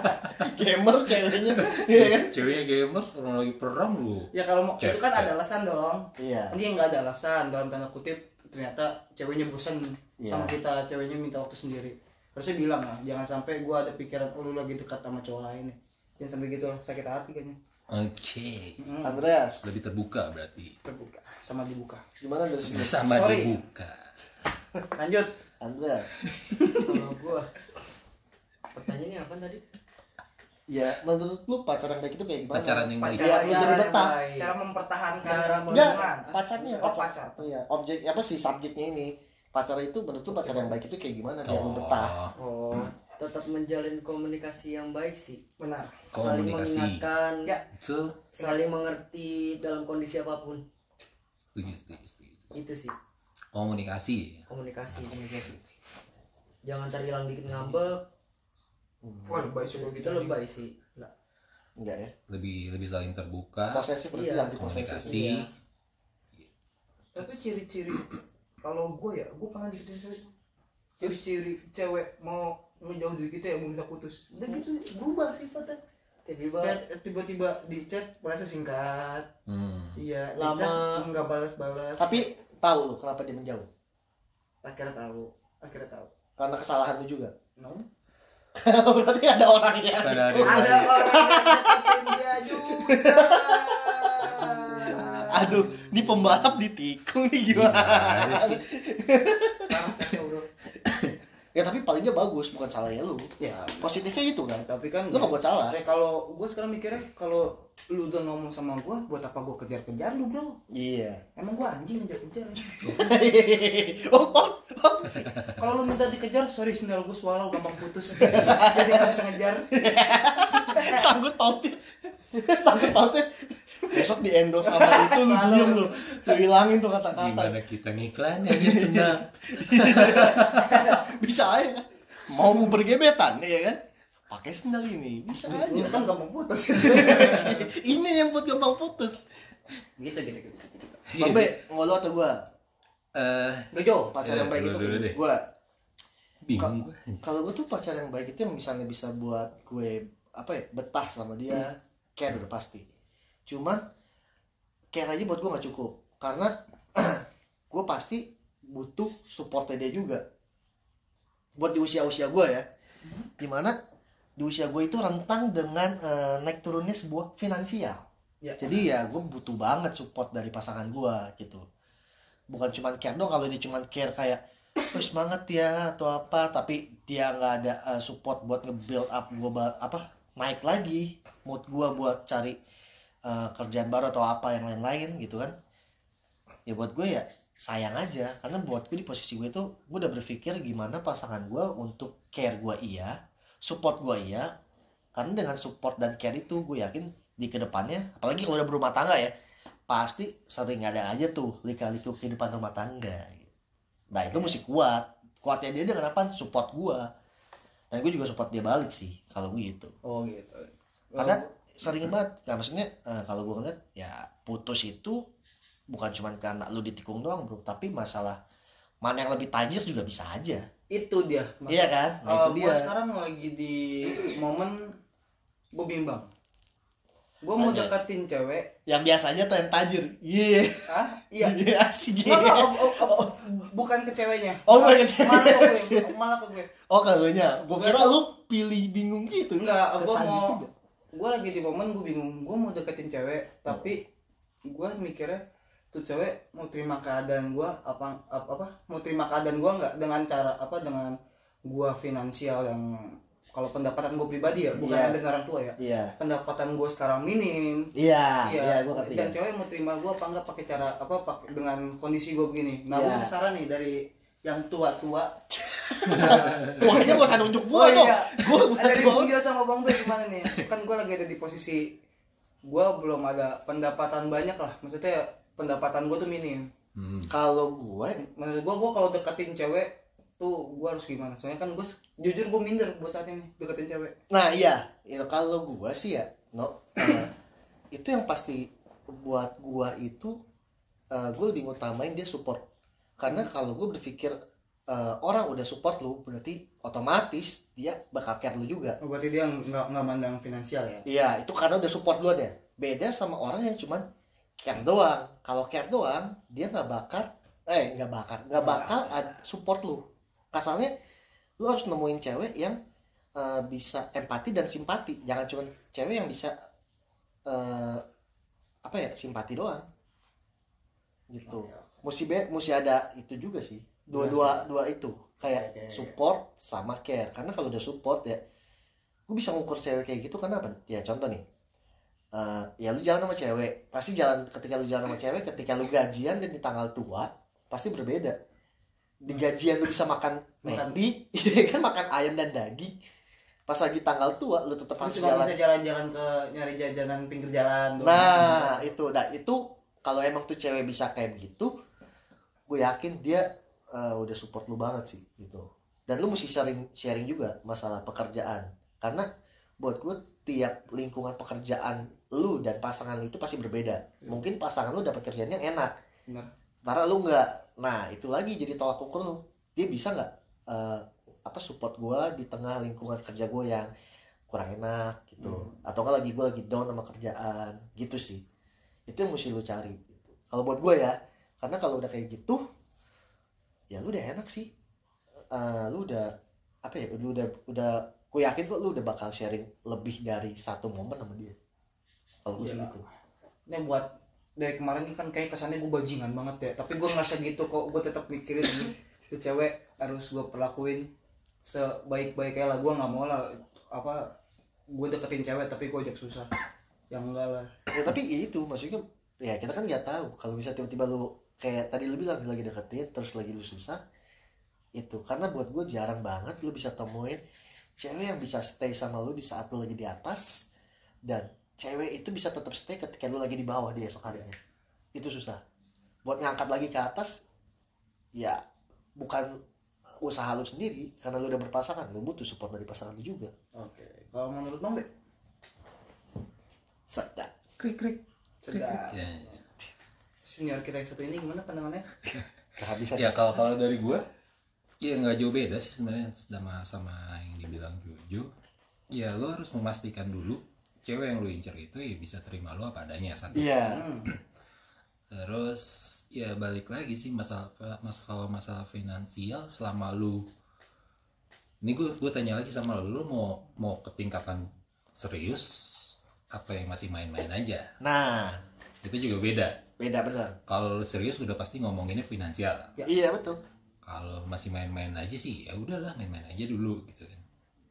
<laughs> Gamer ceweknya. Iya. Kan ceweknya gamers orang lagi perang lu. Ya kalau mau itu kan ada alasan dong. Iya. Dia nggak ada alasan dalam tanda kutip ternyata ceweknya bosan Iya. sama kita ceweknya minta waktu sendiri. Harusnya bilang lah jangan sampai gua ada pikiran oh, lu lagi dekat sama cowok lain nih. Jangan sampai gitu sakit hati kayaknya. Oke. Hmm, Andreas. Lebih terbuka berarti. Terbuka sama dibuka. Gimana dari sini sama Sorry. dibuka lanjut. Andreas kalau gua pertanyaannya apa tadi? ya menurut lu pacaran baik itu kayak gimana? Pacaran yang baik. Iya, lu jadi yang betah. baik. cara mempertahankan Cara Enggak, pacarnya. Oh, pacar. pacar. Oh, iya, objek apa sih subjeknya ini? Pacar itu menurut lu pacar yang baik itu kayak gimana? Biar lu betah? oh. Oh tetap menjalin komunikasi yang baik sih. Benar. Saling Komunikasi. mengingatkan. Ya. So saling mengerti dalam kondisi apa pun. Setuju setuju setuju. Itu sih komunikasi. Komunikasi jangan terhilang dikit ngambek. Wah baik coba itu lebay sih. Nggak. Enggak ya? lebih lebih saling terbuka. Posesif berarti Iya, posesif. komunikasi. Iya. tapi ciri-ciri kalau gue ya gue pernah dikitin cewek ciri-ciri cewek mau ngejauh dari kita ya mau minta putus. Udah gitu berubah sifatnya. Tiba-tiba. Tiba-tiba di chat balasnya singkat. Hmm. iya Lama. nggak balas-balas. Tapi tahu lu kenapa dia menjauh? akhirnya tahu akhirnya tahu Karena kesalahan lu juga. no <laughs> berarti ada orang yang Ada ada. orang dia <laughs> juga Aduh, ini pembalap ditikung nih gimana? <laughs> Gimana sih? Parah kacau, bro. Ya tapi palingnya bagus, bukan salahnya lu. ya Positifnya gitu kan. tapi kan Lu gak buat salah. Kayak kalau gue sekarang mikirnya kalau lu udah ngomong sama gue buat apa gue kejar-kejar lu bro Iya. emang gue anjing ngejar-kejar <laughs> oh, oh, oh. kalau lu minta dikejar sorry sendal gue swallow gampang putus jadi bisa ngejar <laughs> sanggut pautnya sanggut pautnya besok di endorse sama <laughs> itu lu diem lu. Lu hilangin tuh kata-kata. Gimana kita ngiklan aja senang. <laughs> Bisa aja. Kan mau bergebetan ya kan? Pakai sendal ini bisa aja. kan gampang putus. <laughs> Ini yang buat gampang putus. Gitu gitu gitu, gitu. bang be mau lu atau gua? Eh Dojo pacar Eh, yang baik itu. gua. Bingung gue kalau gue tuh pacar yang baik itu yang misalnya bisa buat gue apa ya betah sama dia. Care udah pasti cuman care aja buat gue nggak cukup. Karena <clears throat> gue pasti butuh supportnya dia juga. Buat di usia usia gue ya di mana di usia gue itu rentang dengan eh, naik turunnya sebuah finansial. Ya. Jadi ya gue butuh banget support dari pasangan gue gitu. Bukan cuman care dong kalau dia cuman care kayak terus semangat ya atau apa tapi dia nggak ada uh, support buat nge-build up gue apa naik lagi. Mood gue buat cari uh, kerjaan baru atau apa yang lain-lain gitu kan. Ya buat gue ya sayang aja. Karena buat gue di posisi gue tuh gue udah berpikir gimana pasangan gue untuk care gue iya support gue iya. Karena dengan support dan care itu gue yakin di ke depannya apalagi kalau udah berumah tangga ya pasti sering ada aja tuh lika-liku kehidupan rumah tangga. Nah itu mesti kuat. Kuatnya dia dengan apa? Support gue. Dan gue juga support dia balik sih kalau gue gitu. Oh gitu. Karena sering banget. Nah, maksudnya eh, kalau gue ngeliat ya putus itu bukan cuma karena lu ditikung doang bro tapi masalah mana yang lebih tajir juga bisa aja. Itu dia iya kan? Nah, itu gue dia. sekarang lagi di momen gue bimbang. Gue mau deketin cewek. Yang biasanya tuh yang tajir. Iya. Ah iya. <laughs> Iya nggak, iya ob- ob- ob- bukan ke ceweknya. Oh, bukan ke malah ke cewek. gue malah ke gue. Oh kalau nya gue kira lu pilih bingung gitu. Enggak Ke gue mau juga. Gue lagi di momen gue bingung gue mau deketin cewek tapi gue mikirnya tuh cewek mau terima keadaan gua apa apa, apa mau terima keadaan gua nggak dengan cara apa dengan gua finansial yang kalau pendapatan gua pribadi ya bukan Iya. dari orang tua ya iya pendapatan gua sekarang minim iya iya gue ngerti dan ya. cewek mau terima gua apa enggak pakai cara apa pakai dengan kondisi gua begini nah gua Iya. minta saran nih dari yang tua-tua. <laughs> Tuanya gak usah nunjuk gue Oh, dong. iya. gue bukan ada di tua penjelasan sama bang Boy gimana nih? Kan gue lagi ada di posisi gue belum ada pendapatan banyak lah. Maksudnya pendapatan gue tuh minim. Hmm. kalau gue menurut gue gue kalau deketin cewek tuh gue harus gimana? Soalnya kan gue jujur gue minder buat saat ini deketin cewek. Nah iya, itu kalau gua sih ya, no, eh, itu yang pasti buat gua itu, eh, gue lebih ngutamain dia support. Karena kalau gue berpikir eh, orang udah support lu, berarti otomatis dia bakal care lu juga. oh, berarti dia nggak nggak mandang finansial ya Iya, itu karena udah support lu deh. Beda sama orang yang cuman care doang. Kalau care doang, dia nggak bakal, eh nggak bakal, nggak bakal support lu. Kasarnya, lu harus nemuin cewek yang eh, bisa empati dan simpati. Jangan cuman cewek yang bisa eh, apa ya simpati doang. Gitu. Mesti be, mesti ada itu juga sih. Dua-dua dua itu kayak support sama care. Karena kalau udah support ya, gue bisa ngukur cewek kayak gitu karena apa? Ya contoh nih, eh, ya lu jalan sama cewek, pasti jalan ketika lu jalan sama cewek, ketika lu gajian dan di tanggal tua pasti berbeda. Di gajian lu bisa makan <laughs> Makan. McD, <laughs> ya kan makan ayam dan daging. Pas lagi tanggal tua lu tetap harus jalan. bisa jalan-jalan ke nyari jajanan pinggir jalan. Nah, itu, nah itu kalau emang tuh cewek bisa kayak begitu, gue yakin dia eh, udah support lu banget sih gitu. Dan lu mesti sharing sharing juga masalah pekerjaan, karena buat gue tiap lingkungan pekerjaan lu dan pasangan lu itu pasti berbeda. Mungkin pasangan lu dapat kerjaan yang enak, Bener. karena lu nggak. Nah itu lagi jadi tolak ukur lu. Dia bisa nggak eh, apa support gue di tengah lingkungan kerja gue yang kurang enak gitu atau nggak lagi gue lagi down sama kerjaan gitu sih itu yang mesti lu cari gitu. kalau buat gue ya karena kalau udah kayak gitu ya lu udah enak sih. Eh, lu udah apa ya lu udah udah gue yakin kok lu udah bakal sharing lebih dari satu momen sama dia. Kalau gue sih Iyalah. gitu. Ini buat dari kemarin ini kan kayak kesannya gue bajingan banget ya. Tapi gue ngerasa gitu kok gue tetap mikirin ini. Tuh cewek harus gue perlakuin sebaik-baiknya lah. Gue nggak mau lah apa gue deketin cewek tapi gue ajak susah. Yang enggak lah. Ya tapi ya itu maksudnya ya kita kan nggak tahu. Kalau bisa tiba-tiba lu kayak tadi lu bilang lagi deketin terus lagi lu susah itu. Karena buat gue jarang banget lu bisa temuin cewek yang bisa stay sama lu di saat lu lagi di atas dan cewek itu bisa tetap stay ketika lu lagi di bawah di esok harinya. Itu susah. Buat ngangkat lagi ke atas ya bukan usaha lu sendiri karena lu udah berpasangan lu butuh support dari pasangan lu juga. Oke kalau menurut bang Be? Sedap. Krik krik. Ya, senior kita yang satu ini gimana pandangannya? <laughs> Kehabisan. Ya kalau kalau dari gua ya nggak jauh beda sih sebenarnya sama sama yang dibilang Jojo. Ya lo harus memastikan dulu cewek yang lo incer itu ya bisa terima lo apa adanya satu. Iya. Hmm. <clears throat> terus ya balik lagi sih masalah masalah kalau masalah finansial selama lu ini gue gue tanya lagi sama lu lu mau mau ke tingkatan serius apa yang masih main-main aja? Nah itu juga beda. Beda bener kalau lu serius udah pasti ngomonginnya finansial Ya. iya betul. Kalau masih main-main aja sih ya udahlah main-main aja dulu gitu kan.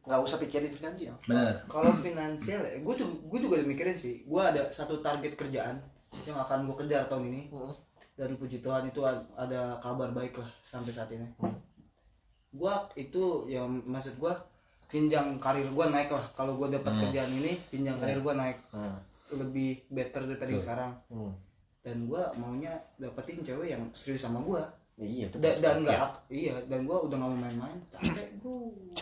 Nggak usah pikirin finansial. Bener. Kalau finansial ya gue juga gue juga udah mikirin sih. Gue ada satu target kerjaan yang akan gue kejar tahun ini. Mm. dan puji Tuhan itu ada kabar baik lah sampai saat ini. Gue itu ya maksud gue jenjang karir gue naik lah. Kalau gue dapat kerjaan ini jenjang karir gue naik. Nah, lebih better daripada yang sekarang. Hmm. dan gue maunya dapetin cewek yang serius sama gue Ya, iya itu Da- dan nggak ak- iya dan gue udah nggak mau main-main. Capek bro. <laughs>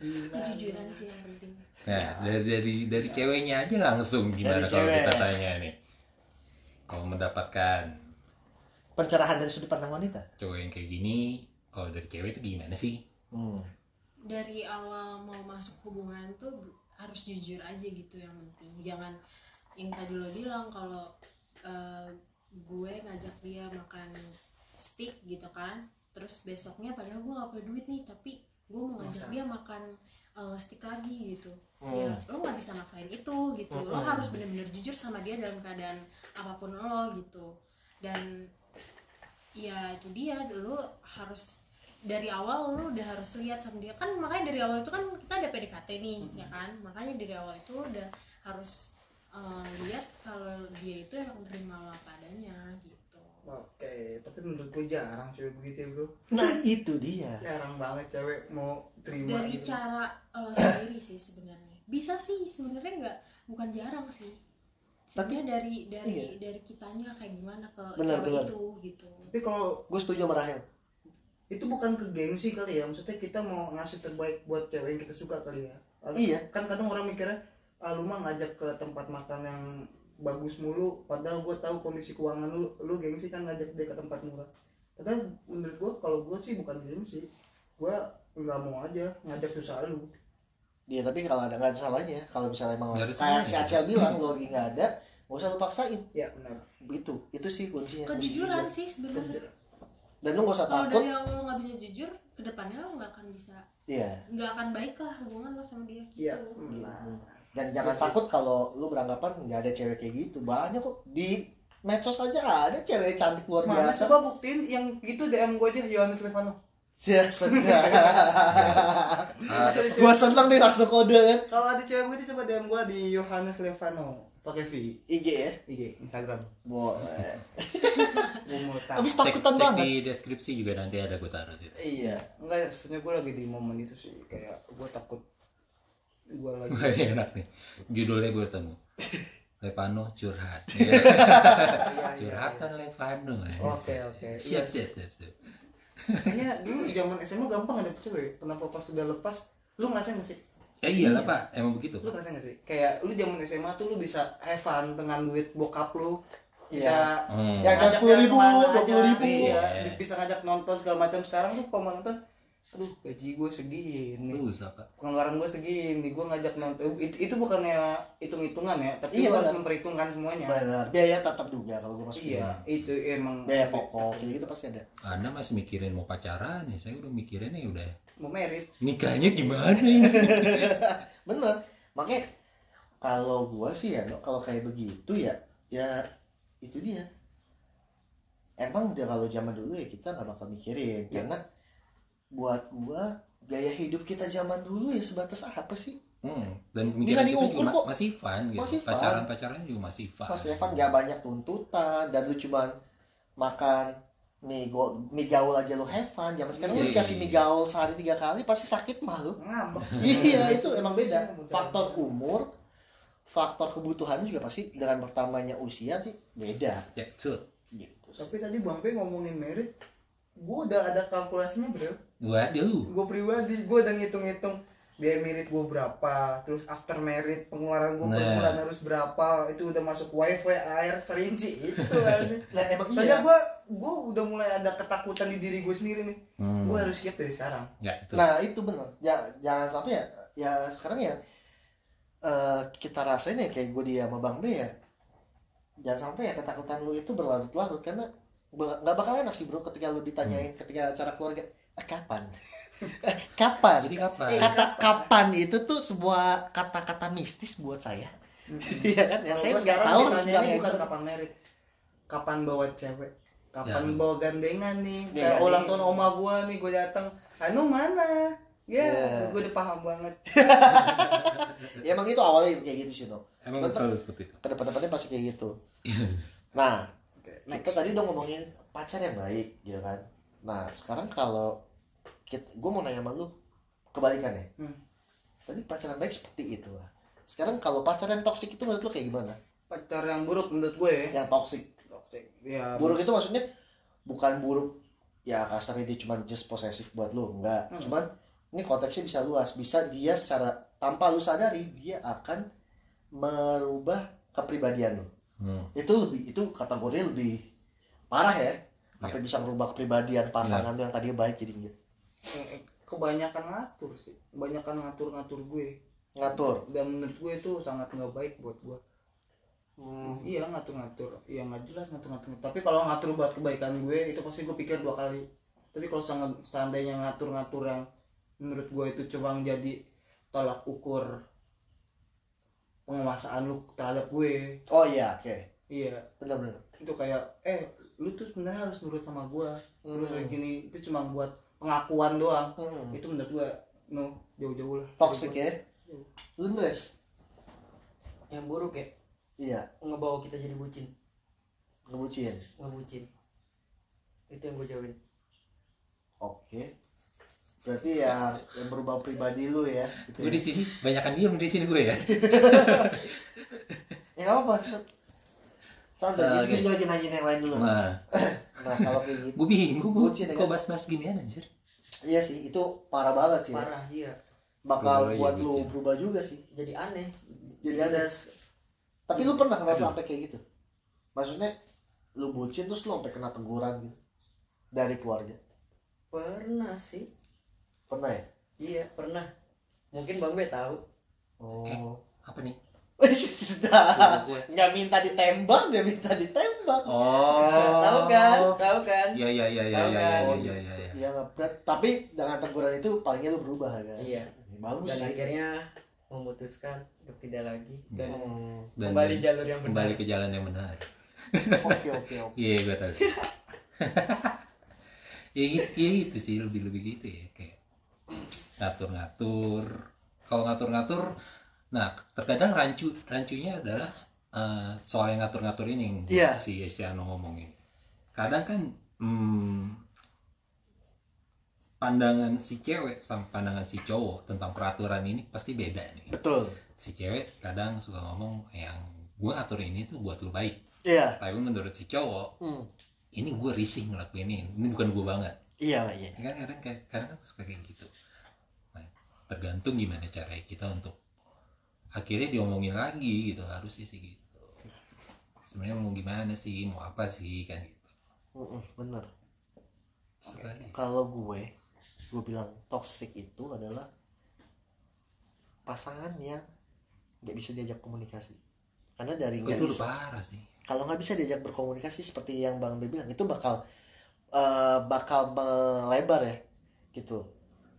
Kejujuran sih yang penting. Nah dari dari dari ceweknya aja langsung gimana Dari kalau cewek. kita tanya nih? Kalau mendapatkan pencerahan dari sudut pandang wanita? cowok yang kayak gini kalau dari cewek itu gimana sih? Hmm. dari awal mau masuk hubungan tuh harus jujur aja gitu yang penting. Jangan yang tadi lo bilang kalau eh, gue ngajak dia makan steak gitu kan terus besoknya padahal gue gak punya duit nih tapi gue mau ngajak dia makan eh, steak lagi gitu. Ya lo nggak bisa maksain itu gitu. Lo harus bener-bener jujur sama dia dalam keadaan apa pun lo gitu. Dan ya itu dia dulu harus dari awal lu udah harus lihat sama dia. Kan makanya dari awal itu kan kita ada PDKT nih ya kan? Makanya dari awal itu udah harus eh, lihat kalau dia itu emang terima lo apa adanya gitu. Oke tapi menurut gue jarang cewek begitu ya bro. Nah itu dia. Jarang banget cewek mau terima dari gitu. cara lo sendiri sih sebenarnya. Bisa sih sebenarnya nggak bukan jarang sih. Tapi- tapi dari dari iya. dari kitanya kayak gimana ke Benar, cewek benar. itu gitu. Tapi kalau gue setuju sama Rahel itu bukan ke gengsi kali ya maksudnya kita mau ngasih terbaik buat cewek yang kita suka kali ya. Iya. kan kadang orang mikirnya ah lu mah ngajak ke tempat makan yang bagus mulu padahal gue tahu kondisi keuangan lu lu gengsi kan ngajak dia ke tempat murah. Padahal menurut gue kalau gue sih bukan gengsi gue nggak mau aja ngajak susah lu. Dia tapi kalau ada nggak ada salahnya. Kalau misalnya emang kayak si salahnya. Acel bilang lo lagi nggak ada nggak usah lo paksain. Ya benar. Begitu itu sih kuncinya. Kejujuran sih sebenarnya dan lo nggak usah kalau takut. dari awal lo nggak bisa jujur ke depannya lo nggak akan bisa iya. nggak akan baik lah hubungan lo sama dia gitu. Iya. dan jangan takut kalau lu beranggapan nggak ada cewek kayak gitu. Banyak kok. Di medsos aja ada cewek cantik luar mana biasa. coba buktiin yang gitu DM gue aja Yohanes Levano ya senang gua seneng nih langsung kode kan kalau ada cewek begitu coba DM gue di Yohanes Levano pakai V IG ya? IG Instagram. Boleh. <laughs> Gue tahu. Habis cek, takutan cek banget. di deskripsi juga nanti ada gue taruh situ. Iya enggak ya sebenarnya gue lagi di momen itu sih kayak gue takut gue <laughs> lagi ini enak nih. Judulnya gue temu. <laughs> Levano curhat. Ya, curhatan Levano. Oke oke. Siap siap siap siap. Kayaknya dulu zaman SMA gampang ada cewek. Kenapa pas udah lepas lu ngerasain gak sih? Ya iyalah pak emang begitu Lu pak ngerasain gak sih? Kayak lu zaman SMA tuh lu bisa have fun dengan duit bokap lu. Bisa Iya. Hmm. Ngajak sepuluh ribu, dua puluh aja. ribu. Iya, Iya. bisa ngajak nonton segala macam. Sekarang tuh kalau mau nonton, aduh gaji gue segini. Susah pak Pengeluaran gue segini, gue ngajak nonton. Itu, itu bukannya hitung-hitungan ya, tapi Iya, harus memperhitungkan semuanya. benar biaya tetap juga kalau gua masuk Iya, itu emang biaya pokok kayak gitu pasti ada anda masih mikirin mau pacaran ya saya udah mikirin ya udah mau merit. nikahnya gimana ini <laughs> bener makanya kalau gua sih ya kalau kayak begitu ya ya itu dia emang dia kalau zaman dulu ya kita nggak bakal mikirin karena buat gua gaya hidup kita zaman dulu ya sebatas apa sih Hmm, dan Bisa diukur kok. masih fun gitu. Masih fun. Pacaran-pacaran juga masih fun. pas Evan nggak banyak tuntutan dan lu cuman makan mie, go, mie gaul aja lu have fun zaman sekarang lu Iya, dikasih iya, mie iya. gaul sehari tiga kali pasti sakit mah lu Ngambek. <laughs> iya itu emang beda faktor umur faktor kebutuhannya juga pasti dengan bertambahnya usia sih beda Ya, betul. gitu sih. Tapi tadi Bang P ngomongin merit, gue udah ada kalkulasinya bro. Waduh. Gue pribadi, gue udah ngitung-ngitung biaya merit gue berapa, terus after merit pengeluaran gue per Nah. bulan harus berapa, itu udah masuk wifi, air, serinci itu <laughs> nah emang Soalnya iya gue gue udah mulai ada ketakutan di diri gue sendiri nih. Hmm. Gue harus siap dari sekarang. Ya, betul. nah itu bener ya jangan sampai ya ya sekarang ya eh, kita rasain ya kayak gue dia sama bang B ya jangan sampai ya ketakutan lu itu berlarut-larut karena nggak bakal enak sih bro ketika lu ditanyain ketika acara keluarga "Eh, kapan <laughs> Eh, kapan Jadi kapan? kata kapan itu tuh sebuah kata-kata mistis buat saya <laughs> iya kan yang saya nggak sekarang tahu bilang bukan itu. kapan merit, kapan bawa cewek, kapan Ya. bawa gandengan nih. Ya, Kayak ulang tahun oma gue nih, gue datang. Anu mana? Ya, Ya. gue udah paham banget. ya <laughs> emang itu awalnya kayak gitu sih no Emang Betul. selalu seperti itu. ke depan-depannya pasti kayak gitu <laughs> nah Oke, kita tadi udah ngomongin pacar yang baik gitu kan nah sekarang kalau gue mau nanya sama lu kebalikannya Hmm. tadi pacaran baik seperti itu lah sekarang kalau pacaran toksik itu menurut lu kayak gimana Pacar yang buruk menurut gue ya. yang toksik Ya, buruk itu maksudnya bukan buruk ya kasarnya dia cuma just posesif buat lu enggak Hmm. cuman ini konteksnya bisa luas bisa dia secara tanpa lu sadari dia akan merubah kepribadian lu Hmm. itu lebih itu kategori lebih parah ya sampai bisa merubah kepribadian pasangan lu yang tadinya baik jadi enggak Eh, kebanyakan ngatur sih. Kebanyakan ngatur-ngatur gue. ngatur Dan menurut gue itu sangat nggak baik buat gue. Hmm, Iya ngatur-ngatur. Ya nggak jelas ngatur-ngatur. Tapi kalau ngatur buat kebaikan gue itu pasti gue pikir dua kali. Tapi kalau sangat seandainya ngatur-ngatur yang menurut gue itu cuma jadi tolak ukur penguasaan lu terhadap gue. oh iya oke Iya, benar-benar itu kayak eh lu tuh sebenarnya harus nurut sama lu Hmm. kayak gini itu cuma buat pengakuan doang Hmm. itu menurut gua no jauh-jauh lah toxic ya lu Ndres? yang buruk ya iya. Ngebawa kita jadi bucin. Ngebucin? Ngebucin. Itu yang gue jauhin. Oke. Berarti ya yang berubah pribadi lu ya gitu gue ya. di sini banyakan diem di sini gue ya. <laughs> Ya apa santai kita juga lagi nanyain yang lain dulu. Nah <laughs> nah kalau kayak gitu. Gue bingung gue Bucin, ya kok kan? bahas-bahas ginian anjir? Iya sih itu parah banget sih ya. parah iya. Bakal Berubah, buat iya, lu berubah juga sih. Jadi aneh. Jadi ada ada tapi lu pernah ngerasa sampai kayak gitu? Maksudnya lu bucin terus lu sampai kena teguran gitu? Dari keluarga? Pernah sih. Pernah ya? Iya pernah. Mungkin bang B tahu. Oh. Apa nih? <laughs> Sudah. Nggak minta ditembak dia minta ditembak. Oh. Tahu kan? Tahu kan? Ya ya ya ya Tahu ya kan? ya Oh, ya ya ya ya nggak berat tapi dengan teguran itu palingnya lu berubah kan? Iya. Ini bagus dan sih. akhirnya memutuskan untuk tidak lagi dan Hmm, Dan- kembali jalur yang benar. kembali ke jalan yang benar. Oke oke oke. Iya gue tahu. <laughs> Ya gitu ya gitu sih lebih lebih gitu ya kayak ngatur-ngatur. Kalau ngatur-ngatur nah terkadang rancu rancunya adalah eh, soal yang ngatur-ngatur ini yang Iya. si Esiano ngomongin. Kadang kan hmm, pandangan si cewek sama pandangan si cowok tentang peraturan ini pasti beda nih. Betul. Si cewek kadang suka ngomong yang gue atur ini tuh buat lu baik. Iya. Tapi menurut si cowok Hmm, ini gue risih ngelakuin ini ini bukan gue banget. Iya iya. Ya kan kadang kayak kadang kan suka kayak gitu. Nah, tergantung gimana cara kita untuk akhirnya diomongin lagi gitu harus sih gitu. Sebenarnya mau gimana sih mau apa sih kan gitu. Mm-mm, bener. Sekali. kalau gue gue bilang toxic itu adalah pasangan yang nggak bisa diajak komunikasi. Karena dari Oh, nggak itu bisa parah sih. Kalau nggak bisa diajak berkomunikasi seperti yang bang B bilang itu bakal eh, bakal melebar ya gitu.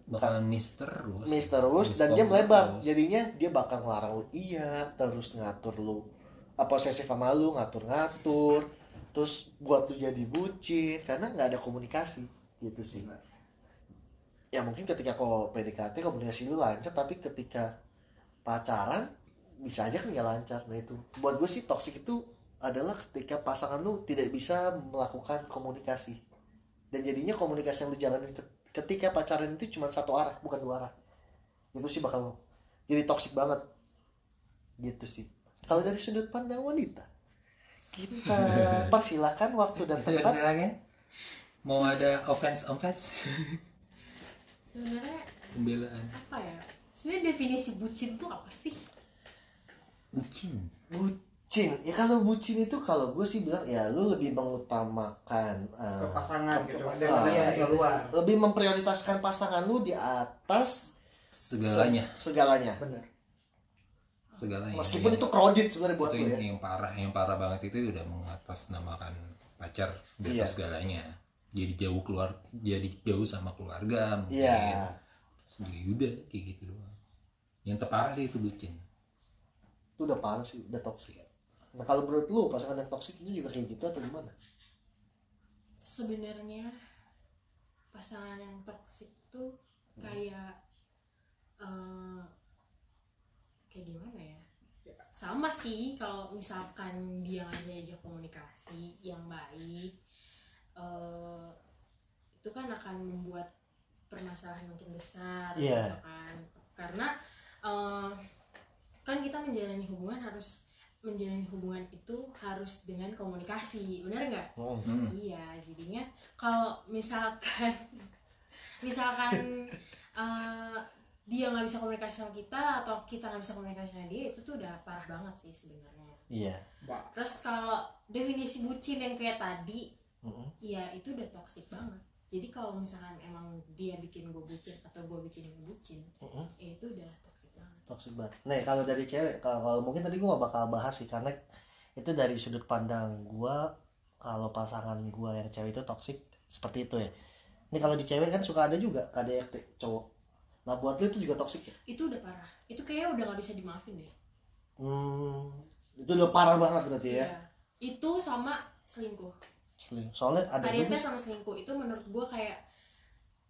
Bakalan miss terus. Miss terus dan dia melebar. Terus. jadinya dia bakal ngelarang lu iya terus ngatur lu apa posesif sama lu ngatur-ngatur terus buat lu jadi bucin karena nggak ada komunikasi gitu sih ya mungkin ketika kau PDKT komunikasi lu lancar tapi ketika pacaran bisa aja kan nggak lancar. Nah itu. Buat gue sih toxic itu adalah ketika pasangan lu tidak bisa melakukan komunikasi. Dan jadinya komunikasi yang lu jalanin ke- ketika pacaran itu cuma satu arah bukan dua arah. Itu sih bakal jadi toxic banget. Gitu sih. Kalau dari sudut pandang wanita kita <laughs> persilahkan waktu dan tempat. Mau ada offense offense <laughs> sebenarnya pembelaan. apa ya? Sebenarnya definisi bucin tuh apa sih? Bucin. Bucin. Ya kalau bucin itu kalau gue sih bilang ya lu lebih mengutamakan eh, ke pasangan gitu iya, yang keluar. Lebih memprioritaskan pasangan lu di atas segalanya se- segalanya. benar segalanya. Meskipun Yang- itu kredit sebenarnya buat itu lu yang, ya. yang parah yang parah banget itu udah mengatasnamakan pacar di Iya. atas segalanya jadi jauh keluar jadi jauh sama keluarga mungkin. Iya. Jadi udah kayak gitu doang. Yang terparah sih itu bucin itu udah parah sih udah toksik nah kalau menurut lu pasangan yang toksik itu juga kayak gitu atau gimana? Sebenarnya pasangan yang toksik tuh kayak eh, kayak gimana ya. Sama sih kalau misalkan dia nggak diajak komunikasi yang baik eh, itu kan akan membuat permasalahan makin besar gitu kan karena eh, kan kita menjalani hubungan harus menjalani hubungan itu harus dengan komunikasi benar nggak Hmm. Hmm. Iya, jadinya kalau misalkan <laughs> misalkan eh, dia nggak bisa komunikasi sama kita atau kita nggak bisa komunikasi sama dia itu tuh udah parah banget sih sebenarnya. iya Terus kalau definisi bucin yang kayak tadi, Mm-mm. ya itu udah toxic banget. Jadi kalau misalkan emang dia bikin gue bucin atau gue bikin dia bucin, Mm-mm. ya itu udah toxic banget. toxic banget nah kalau dari cewek kalau, kalau mungkin tadi gue gak bakal bahas sih karena itu dari sudut pandang gue kalau pasangan gue yang cewek itu toxic seperti itu ya ini kalau di cewek kan suka ada juga KDRT cowok nah buat lu itu juga toxic ya Itu udah parah. Itu kayaknya udah nggak bisa dimaafin deh. hmm, itu udah parah banget berarti ya Iya. Itu sama selingkuh. Seling- soalnya ada juga sama selingkuh. Itu menurut gue kayak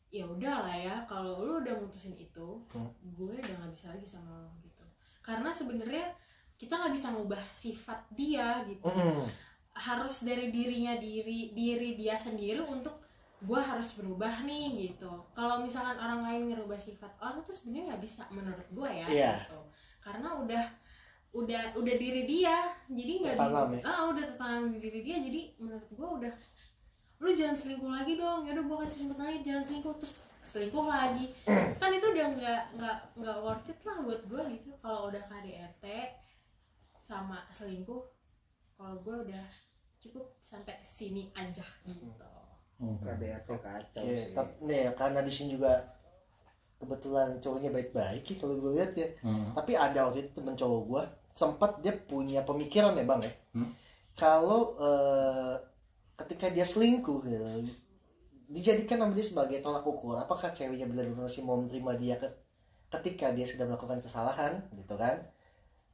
ya udah lah ya kalau lu udah mutusin itu Hmm. gue udah nggak bisa lagi sama lo gitu. Karena sebenarnya kita nggak bisa ngubah sifat dia gitu. Mm-mm. harus dari dirinya diri diri dia sendiri untuk gue harus berubah nih gitu. Kalau misalkan orang lain ngerubah sifat orang tuh sebenarnya nggak bisa menurut gue ya Iya. gitu. Karena udah udah udah diri dia. Jadi nggak di- ya? ah udah tertanam di diri dia. Jadi menurut gue udah lu jangan selingkuh lagi dong. Ya udah gue kasih sempet lagi jangan selingkuh. Terus selingkuh lagi. <clears throat> Kan itu udah nggak nggak nggak worth it lah buat gue gitu. Kalau udah KDRT sama selingkuh kalau gue udah cukup sampai sini aja gitu. KDRT kacau Oke, sih. tapi nih karena di sini juga kebetulan cowoknya baik-baik ya kalau gue lihat ya. Hmm. Tapi ada waktu itu temen cowok gue sempat dia punya pemikiran ya bang ya. Hmm. Kalau eh, ketika dia selingkuh ya, dijadikan sama dia sebagai tolak ukur apakah ceweknya benar-benar masih mau menerima dia ke, ketika dia sudah melakukan kesalahan gitu kan?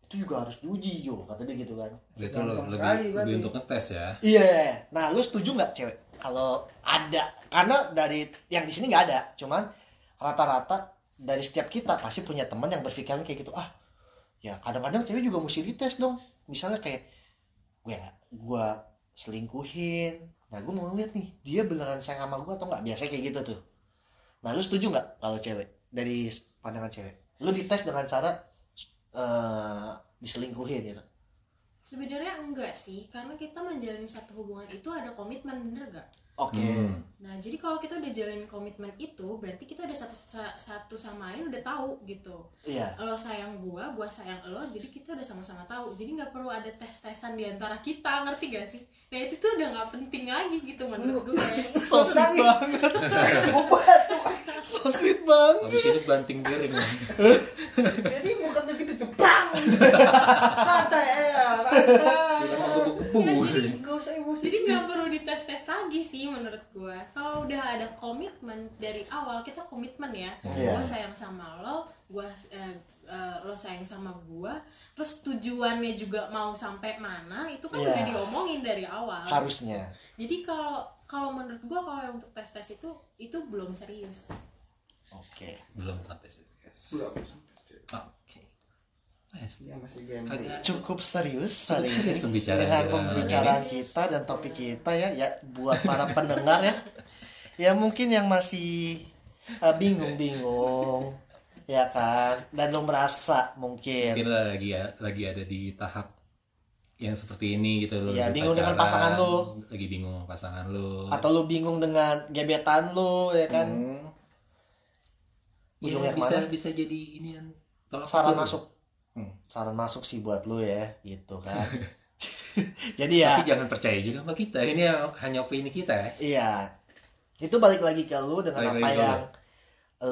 Itu juga harus diuji Jo kata dia gitu kan. Itu Gampang lebih, sekali lebih untuk ngetes ya. Iya, nah lu setuju nggak cewek? Kalau ada karena dari yang di sini nggak ada, cuman rata-rata dari setiap kita pasti punya teman yang berpikiran kayak gitu ah ya kadang-kadang cewek juga mesti dites dong. Misalnya kayak gue gue selingkuhin. Nah gue mau lihat nih dia beneran sayang sama gue atau nggak? Biasanya kayak gitu tuh. Nah lu setuju nggak kalau cewek? Dari pandangan cewek. Lu dites dengan cara eh diselingkuhin gitu sebenarnya enggak sih karena kita menjalani satu hubungan itu ada komitmen bener gak oke. Hmm. nah jadi kalau kita udah jalanin komitmen itu berarti kita udah satu sa- satu sama lain udah tahu gitu. Iya. Lo sayang gua gua sayang lo jadi kita udah sama-sama tahu. Jadi nggak perlu ada tes tesan di antara kita ngerti gak sih? Nah itu tuh udah nggak penting lagi gitu menurut gue so sweet banget. <laughs> Gue batuk so sweet banget. Habis itu banting piring. Jadi bukan begitu ceprang <laughs> santai ya santai Gebu-gebu. gak usah emosi. Jadi nggak perlu dites tes lagi sih menurut gue kalau udah ada komitmen dari awal kita komitmen ya. Iya. gue sayang sama lo gue eh, eh, lo sayang sama gue terus tujuannya juga mau sampai mana itu kan Iya. udah diomongin dari awal. Harusnya. Jadi kalau kalau menurut gue kalau yang untuk tes tes itu itu belum serius. Oke. Belum sampai situ guys belum oke nice. Ya masih agak cukup serius Cukup hari serius ini pembicaraan dengan kita. Pembicaraan kita dan topik kita ya ya buat para pendengar ya. Ya mungkin yang masih uh, bingung-bingung ya kan? Dan lo merasa mungkin. Mungkin lagi ya lagi ada di tahap yang seperti ini gitu loh Iya, lagi bingung dengan pacaran, pasangan lu. lagi bingung pasangan lu. Atau lo bingung dengan gebetan lo ya kan? Hmm. Ya, bisa ke mana? bisa jadi ini kan tolak saran masuk Hmm. saran masuk sih buat lo ya gitu kan <laughs> <laughs> jadi ya tapi jangan percaya juga sama kita ini hanya opini kita ya Iya. Itu balik lagi ke lu dengan Balik apa yang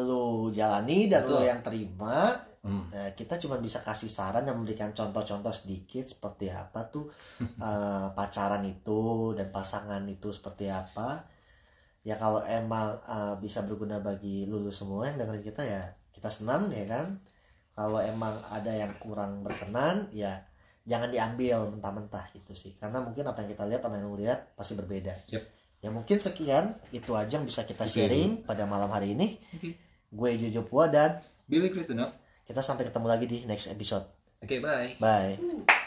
lu jalani dan lu Betul. yang terima. Hmm. Nah, kita cuma bisa kasih saran dan memberikan contoh-contoh sedikit seperti apa tuh <laughs> eh, pacaran itu dan pasangan itu seperti apa. Ya kalau emang eh, bisa berguna bagi lulu semua yang dengerin kita ya kita senang ya kan. Kalau emang ada yang kurang berkenan ya jangan diambil mentah-mentah gitu sih. Karena mungkin apa yang kita lihat sama yang lu lihat pasti berbeda. Yep. Ya mungkin sekian itu aja yang bisa kita sharing pada malam hari ini. Oke. Gue Jojo Pua dan Billy Kristenov kita sampai ketemu lagi di next episode. oke bye Bye.